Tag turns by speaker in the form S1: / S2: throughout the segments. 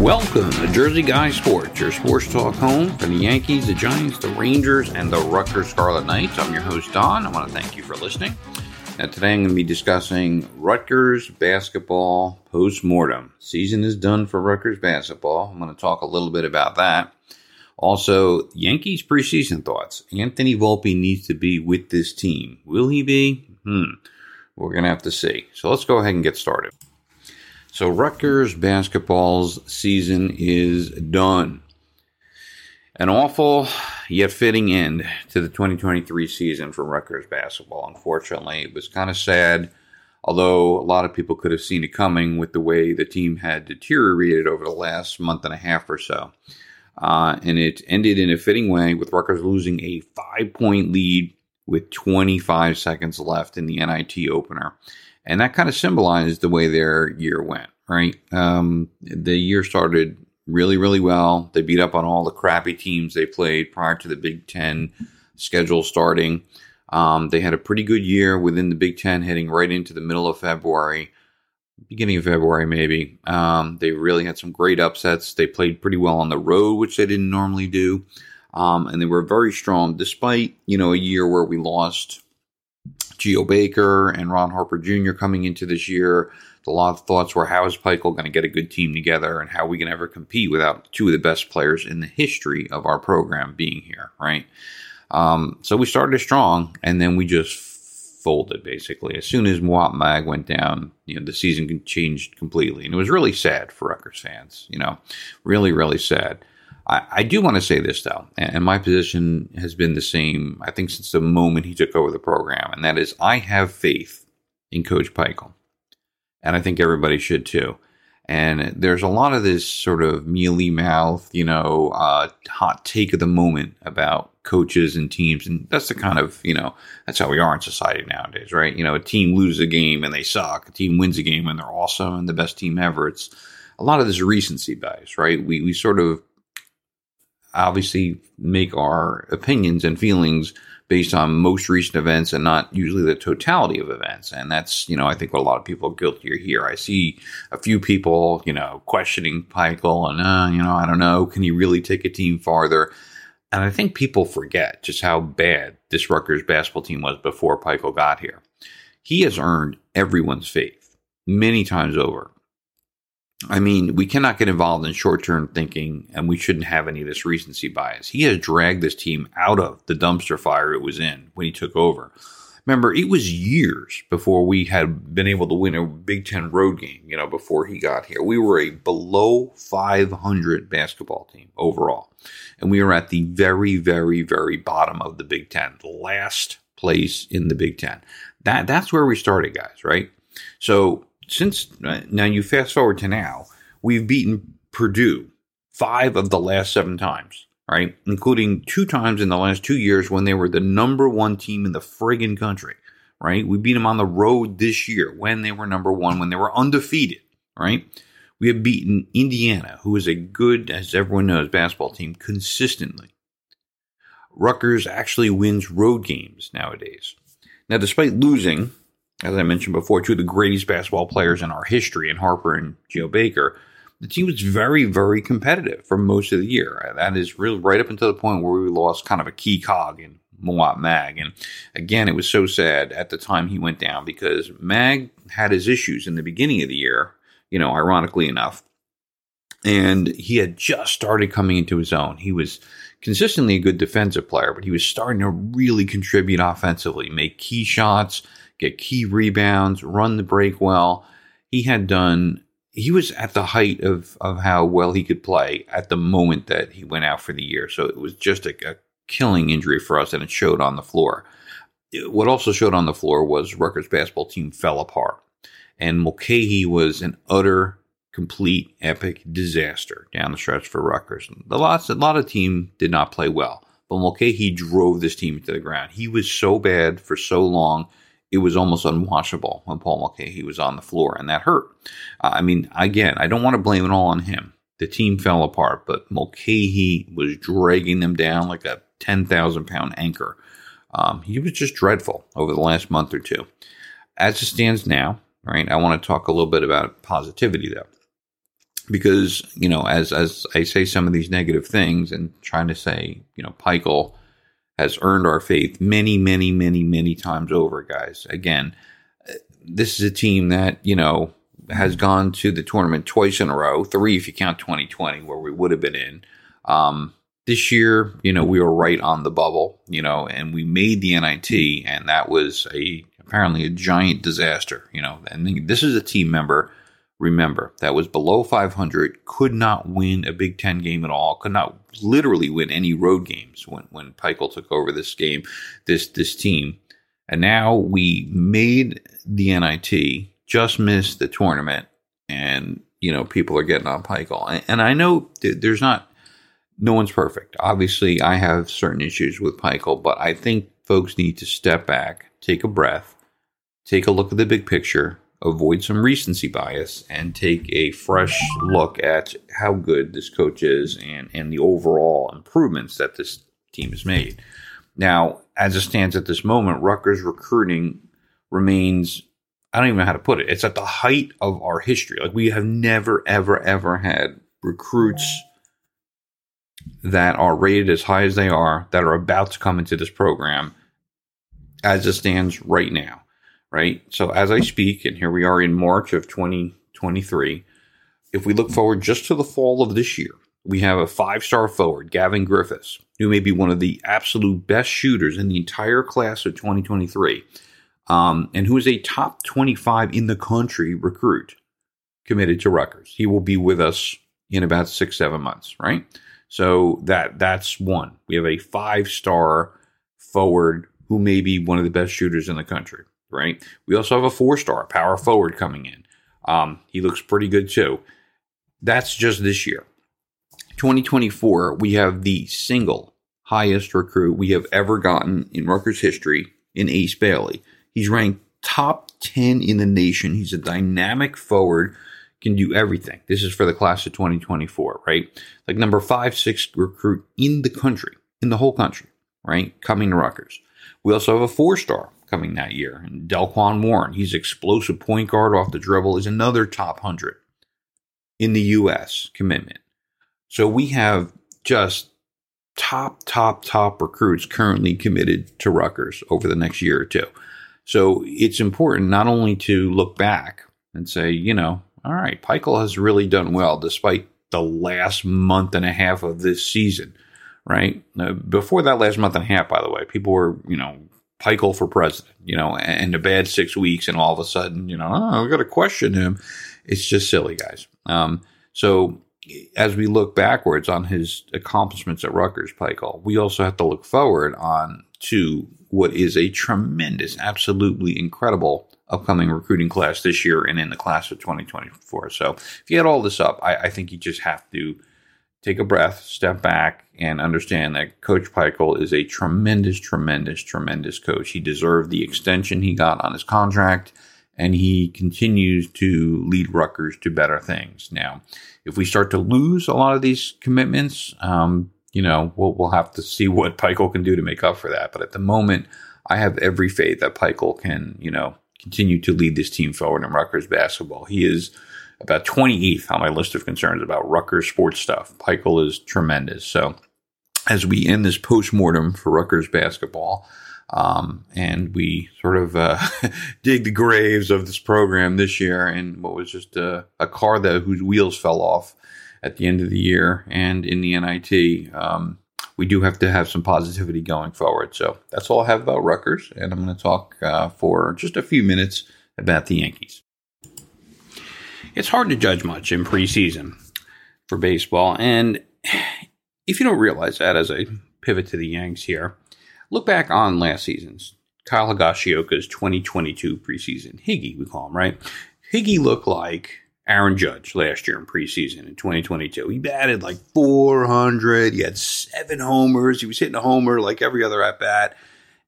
S1: Welcome to Jersey Guy Sports, your sports talk home for the Yankees, the Giants, the Rangers, and the Rutgers Scarlet Knights. I'm your host, Don. I want to thank you for listening. Now, today I'm going to be discussing Rutgers basketball post mortem. Season is done for Rutgers basketball. I'm going to talk a little bit about that. Also, Yankees preseason thoughts. Anthony Volpe needs to be with this team. Will he be? Hmm. We're going to have to see. So let's go ahead and get started. So Rutgers basketball's season is done. An awful yet fitting end to the 2023 season for Rutgers basketball. Unfortunately, it was kind of sad, although a lot of people could have seen it coming with the way the team had deteriorated over the last month and a half or so. Uh, and it ended in a fitting way with Rutgers losing a five point lead with 25 seconds left in the NIT opener and that kind of symbolized the way their year went. Right, um, the year started really, really well. They beat up on all the crappy teams they played prior to the Big Ten schedule starting. Um, they had a pretty good year within the Big Ten, heading right into the middle of February, beginning of February, maybe. Um, they really had some great upsets. They played pretty well on the road, which they didn't normally do. Um, and they were very strong, despite you know a year where we lost Geo Baker and Ron Harper Jr. coming into this year. A lot of thoughts were how is Pikiell going to get a good team together and how we can ever compete without two of the best players in the history of our program being here, right? Um, so we started strong and then we just folded basically. As soon as Mawot Mag went down, you know, the season changed completely. And it was really sad for Rutgers fans, you know, really, really sad. I, I do want to say this though, and my position has been the same, I think, since the moment he took over the program, and that is I have faith in Coach Pikiell. And I think everybody should too. And there's a lot of this sort of mealy mouth, you know, uh, hot take of the moment about coaches and teams. And that's the kind of, you know, that's how we are in society nowadays, right? You know, a team loses a game and they suck. A team wins a game and they're awesome and the best team ever. It's a lot of this recency bias, right? We, we sort of obviously make our opinions and feelings based on most recent events and not usually the totality of events. And that's, you know, I think what a lot of people are guilty of here. I see a few people, you know, questioning Pikiell and, uh, you know, I don't know, can he really take a team farther? And I think people forget just how bad this Rutgers basketball team was before Pikiell got here. He has earned everyone's faith many times over. I mean, we cannot get involved in short term thinking, and we shouldn't have any of this recency bias. He has dragged this team out of the dumpster fire it was in when he took over. Remember, it was years before we had been able to win a Big Ten road game, you know, before he got here. We were a below 500 basketball team overall. And we were at the very, very, very bottom of the Big Ten, the last place in the Big Ten. That, that's where we started, guys, right? So since now you fast forward to now, we've beaten Purdue five of the last seven times, right? Including two times in the last two years when they were the number one team in the friggin' country, right? We beat them on the road this year when they were number one, when they were undefeated, right? We have beaten Indiana, who is a good, as everyone knows, basketball team consistently. Rutgers actually wins road games nowadays. Now, despite losing as I mentioned before, two of the greatest basketball players in our history, in Harper and Geo Baker. The team was very, very competitive for most of the year. That is really right up until the point where we lost kind of a key cog in Mawot Mag. And again, it was so sad at the time he went down because Mag had his issues in the beginning of the year, you know, ironically enough. And he had just started coming into his own. He was consistently a good defensive player, but he was starting to really contribute offensively, make key shots, get key rebounds, run the break well. He had done he was at the height of of how well he could play at the moment that he went out for the year. So it was just a, a killing injury for us, and it showed on the floor. What also showed on the floor was Rutgers basketball team fell apart, and Mulcahy was an utter, complete, epic disaster down the stretch for Rutgers. The lots, a lot of team did not play well, but Mulcahy drove this team to the ground. He was so bad for so long it was almost unwatchable when Paul Mulcahy was on the floor, and that hurt. Uh, I mean, again, I don't want to blame it all on him. The team fell apart, but Mulcahy was dragging them down like a 10,000 pound anchor. Um, he was just dreadful over the last month or two. As it stands now, right, I want to talk a little bit about positivity though. because you know, as as I say some of these negative things and trying to say, you know, Pikiell has earned our faith many, many, many, many times over, guys. Again, this is a team that you know has gone to the tournament twice in a row, three if you count 2020, where we would have been in. Um, this year, you know, we were right on the bubble, you know, and we made the NIT, and that was a apparently a giant disaster, you know. And this is a team member, remember, that was below 500, could not win a Big Ten game at all, could not literally win any road games when when Pikiell took over this game, this this team, and now we made the NIT, just missed the tournament, and you know people are getting on Pikiell, and, and I know there's not no one's perfect. Obviously, I have certain issues with Pikiell, but I think folks need to step back, take a breath, take a look at the big picture, avoid some recency bias, and take a fresh look at how good this coach is and, and the overall improvements that this team has made. Now, as it stands at this moment, Rutgers recruiting remains I don't even know how to put it. It's at the height of our history. Like we have never, ever, ever had recruits that are rated as high as they are that are about to come into this program as it stands right now, right? So as I speak, and here we are in March of 2023, if we look forward just to the fall of this year, we have a five star forward, Gavin Griffiths, who may be one of the absolute best shooters in the entire class of 2023, um, and who is a top 25 in the country recruit committed to Rutgers. He will be with us in about six, seven months, right? So that that's one. We have a five star forward who may be one of the best shooters in the country, right? We also have a four star power forward coming in. Um, he looks pretty good too. That's just this year. 2024, we have the single highest recruit we have ever gotten in Rutgers history in Ace Bailey. He's ranked top 10 in the nation. He's a dynamic forward can do everything. This is for the class of 2024, right? Like number five, six recruit in the country, in the whole country, right? Coming to Rutgers. We also have a four star coming that year, and Delquan Warren. He's explosive point guard off the dribble, is another top 100 in the U.S. commitment. So we have just top, top, top recruits currently committed to Rutgers over the next year or two. So it's important not only to look back and say, you know, all right, Pikiell has really done well despite the last month and a half of this season, right? Before that last month and a half, by the way, people were, you know, Pikiell for president, you know, and a bad six weeks, and all of a sudden, you know, oh, we got to question him. It's just silly, guys. Um, so as we look backwards on his accomplishments at Rutgers, Pikiell, we also have to look forward on to what is a tremendous, absolutely incredible upcoming recruiting class this year and in the class of 2024. So if you add all this up, I, I think you just have to take a breath, step back, and understand that Coach Pikiell is a tremendous, tremendous, tremendous coach. He deserved the extension he got on his contract, and he continues to lead Rutgers to better things. Now, if we start to lose a lot of these commitments, um, you know, we'll, we'll have to see what Pikiell can do to make up for that. But at the moment, I have every faith that Pikiell can, you know, continue to lead this team forward in Rutgers basketball. He is about 28th on my list of concerns about Rutgers sports stuff. Pikiell is tremendous. So as we end this postmortem for Rutgers basketball, um, and we sort of uh, dig the graves of this program this year and what was just a, a, car that whose wheels fell off at the end of the year and in the NIT. Um, we do have to have some positivity going forward. So that's all I have about Rutgers, and I'm going to talk uh, for just a few minutes about the Yankees. It's hard to judge much in preseason for baseball, and if you don't realize that, as I pivot to the Yanks here, look back on last season's Kyle Higashioka's 2022 preseason. Higgy, we call him, right? Higgy looked like Aaron Judge last year in preseason in 2022. He batted like 400. He had seven homers. He was hitting a homer like every other at bat.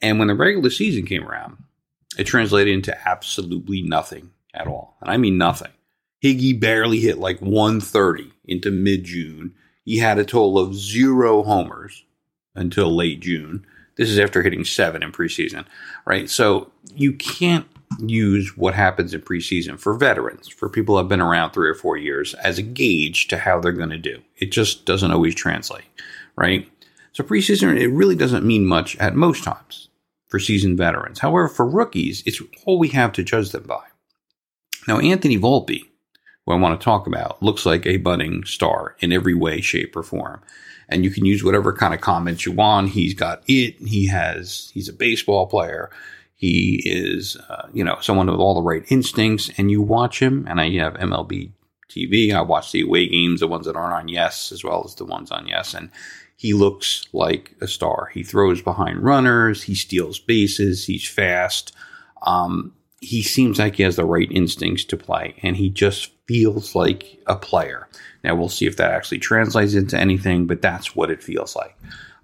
S1: And when the regular season came around, it translated into absolutely nothing at all. And I mean nothing. Higgy barely hit like 130 into mid June. He had a total of zero homers until late June. This is after hitting seven in preseason, right? So you can't use what happens in preseason for veterans, for people who have been around three or four years, as a gauge to how they're going to do. It just doesn't always translate, right? So preseason, it really doesn't mean much at most times for seasoned veterans. However, for rookies, it's all we have to judge them by. Now, Anthony Volpe, who I want to talk about, looks like a budding star in every way, shape, or form. And you can use whatever kind of comments you want. He's got it. He has, he's a baseball player. He is, uh, you know, someone with all the right instincts. And you watch him, and I have MLB TV. I watch the away games, the ones that aren't on Yes, as well as the ones on Yes. And he looks like a star. He throws behind runners. He steals bases. He's fast. Um, he seems like he has the right instincts to play, and he just feels like a player. Now we'll see if that actually translates into anything, but that's what it feels like.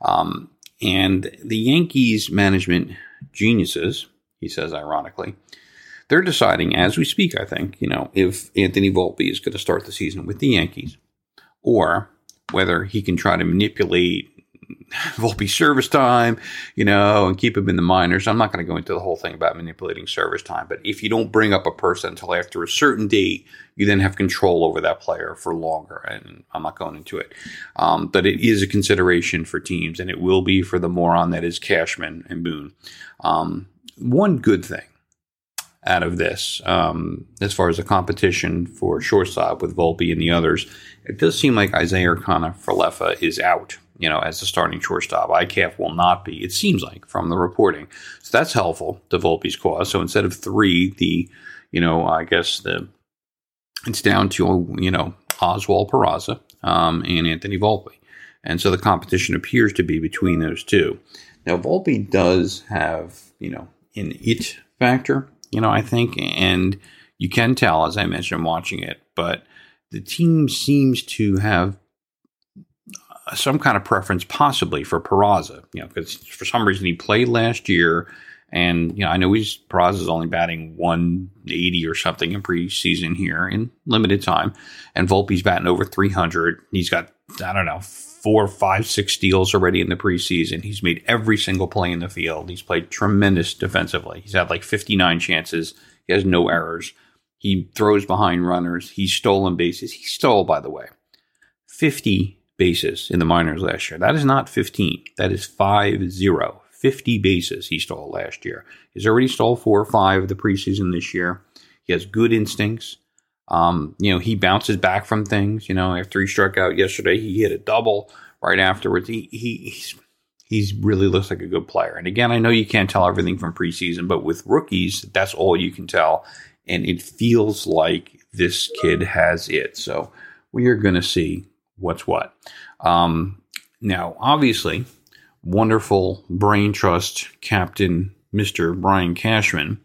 S1: Um, and the Yankees management geniuses, he says ironically, they're deciding as we speak, I think, you know, if Anthony Volpe is going to start the season with the Yankees or whether he can try to manipulate Volpe service time, you know, and keep him in the minors. I'm not going to go into the whole thing about manipulating service time, but if you don't bring up a person until after a certain date, you then have control over that player for longer. And I'm not going into it. Um, but it is a consideration for teams, and it will be for the moron that is Cashman and Boone. Um, one good thing out of this, um, as far as the competition for shortstop with Volpe and the others, it does seem like Isiah Kiner-Falefa is out, you know, as the starting shortstop. IKF will not be, it seems like, from the reporting. So that's helpful to Volpe's cause. So instead of three, the, you know, I guess the, it's down to, you know, Oswald Peraza um, and Anthony Volpe. And so the competition appears to be between those two. Now, Volpe does have, you know, an it factor, you know, I think, and you can tell, as I mentioned, watching it, but the team seems to have some kind of preference, possibly for Peraza. You know, because for some reason he played last year, and you know I know he's Peraza's only batting 180 or something in preseason here in limited time, and Volpe's batting over 300. He's got I don't know four, five, six steals already in the preseason. He's made every single play in the field. He's played tremendous defensively. He's had like 59 chances. He has no errors. He throws behind runners. He's stolen bases. He stole, by the way, 50 bases in the minors last year. That is not 15. That is 5 0. 50 bases he stole last year. He's already stole four or five of the preseason this year. He has good instincts. Um, you know, he bounces back from things. You know, after he struck out yesterday, he hit a double right afterwards. He, he he's he's really looks like a good player. And again, I know you can't tell everything from preseason, but with rookies, that's all you can tell and it feels like this kid has it. So we are going to see what's what. Um, now, obviously, wonderful brain trust captain Mr. Brian Cashman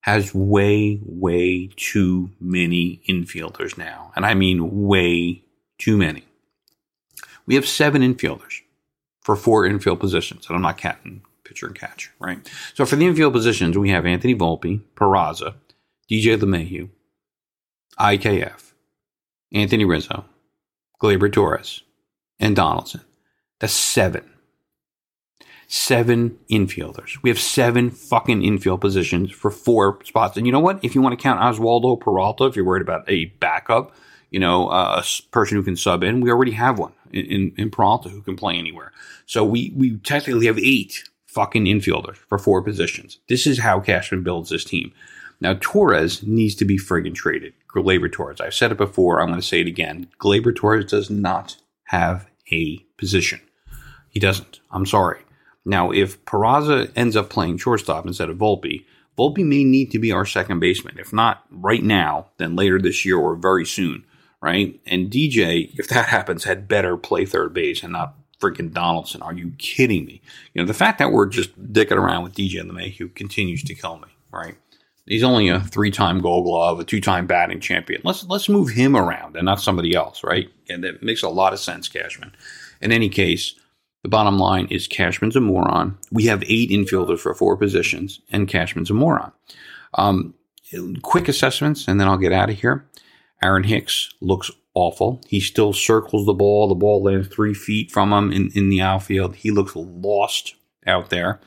S1: has way, way too many infielders now. And I mean way too many. We have seven infielders for four infield positions, and I'm not counting pitcher and catcher, right? So for the infield positions, we have Anthony Volpe, Peraza, DJ LeMahieu, IKF, Anthony Rizzo, Gleyber Torres, and Donaldson. That's seven. Seven infielders. We have seven fucking infield positions for four spots. And you know what? If you want to count Oswaldo Peralta, if you're worried about a backup, you know, uh, a person who can sub in, we already have one in, in, in Peralta who can play anywhere. So we, we technically have eight fucking infielders for four positions. This is how Cashman builds this team. Now, Torres needs to be friggin' traded. Gleyber Torres. I've said it before. I'm going to say it again. Gleyber Torres does not have a position. He doesn't. I'm sorry. Now, if Peraza ends up playing shortstop instead of Volpe, Volpe may need to be our second baseman. If not right now, then later this year or very soon, right? And DJ, if that happens, had better play third base and not freaking Donaldson. Are you kidding me? You know, the fact that we're just dicking around with DJ and LeMahieu continues to kill me, right? He's only a three-time Gold Glove, a two-time batting champion. Let's let's move him around and not somebody else, right? And that makes a lot of sense, Cashman. In any case, the bottom line is Cashman's a moron. We have eight infielders for four positions, and Cashman's a moron. Um, quick assessments, and then I'll get out of here. Aaron Hicks looks awful. He still circles the ball. The ball lands three feet from him in, in the outfield. He looks lost out there.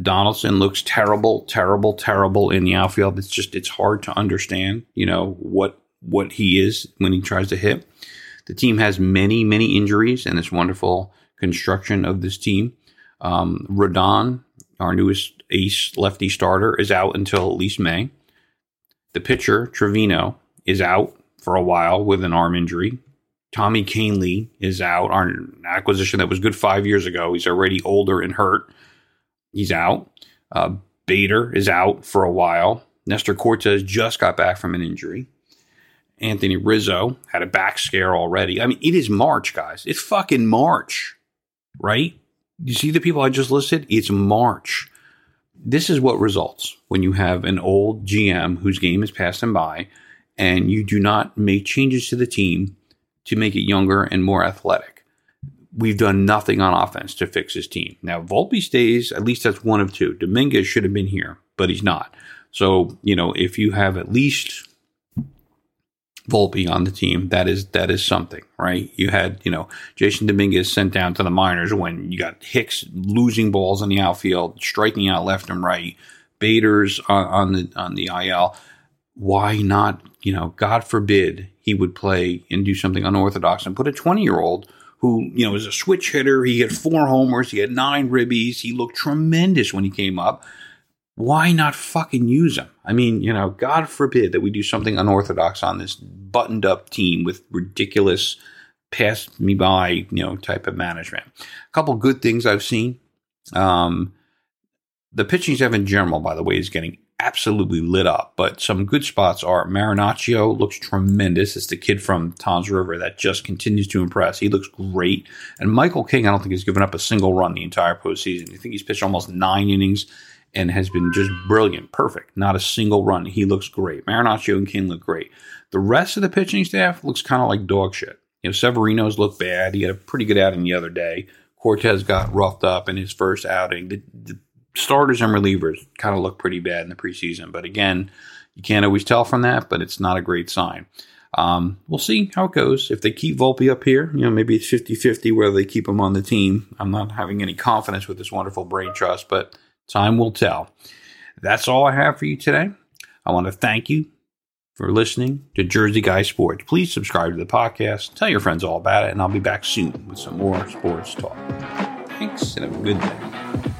S1: Donaldson looks terrible, terrible, terrible in the outfield. It's just it's hard to understand, you know, what what he is when he tries to hit. The team has many, many injuries and this wonderful construction of this team. Um, our newest ace lefty starter, is out until at least May. The pitcher, Trevino, is out for a while with an arm injury. Tommy Kahnle is out. Our acquisition that was good five years ago. He's already older and hurt. He's out. Uh, Bader is out for a while. Nestor Cortes just got back from an injury. Anthony Rizzo had a back scare already. I mean, it is March, guys. It's fucking March, right? You see the people I just listed? It's March. This is what results when you have an old GM whose game is passing by and you do not make changes to the team to make it younger and more athletic. We've done nothing on offense to fix his team. Now, Volpe stays, at least that's one of two. Dominguez should have been here, but he's not. So, you know, if you have at least Volpe on the team, that is that is something, right? You had, you know, Jasson Dominguez sent down to the minors when you got Hicks losing balls in the outfield, striking out left and right, Bader's on, on the on the IL. Why not, you know, God forbid he would play and do something unorthodox and put a 20 year old who, you know, is a switch hitter. He had four homers, he had nine ribbies, he looked tremendous when he came up why not fucking use him? I mean, you know, God forbid that we do something unorthodox on this buttoned up team with ridiculous pass me by, you know, type of management. A couple good things I've seen. Um, the pitching staff in general, by the way, is getting absolutely lit up. But some good spots are Marinaccio looks tremendous. It's the kid from Toms River that just continues to impress. He looks great. And Michael King, I don't think he's given up a single run the entire postseason. I think he's pitched almost nine innings and has been just brilliant, perfect. Not a single run. He looks great. Marinaccio and King look great. The rest of the pitching staff looks kind of like dog shit. You know, Severino's looked bad. He had a pretty good outing the other day. Cortes got roughed up in his first outing. The, the starters and relievers kind of look pretty bad in the preseason. But again, you can't always tell from that, but it's not a great sign. Um, we'll see how it goes. If they keep Volpe up here, you know, maybe it's 50 50 whether they keep him on the team. I'm not having any confidence with this wonderful brain trust, but Time will tell. That's all I have for you today. I want to thank you for listening to Jersey Guy Sports. Please subscribe to the podcast, tell your friends all about it, and I'll be back soon with some more sports talk. Thanks, and have a good day.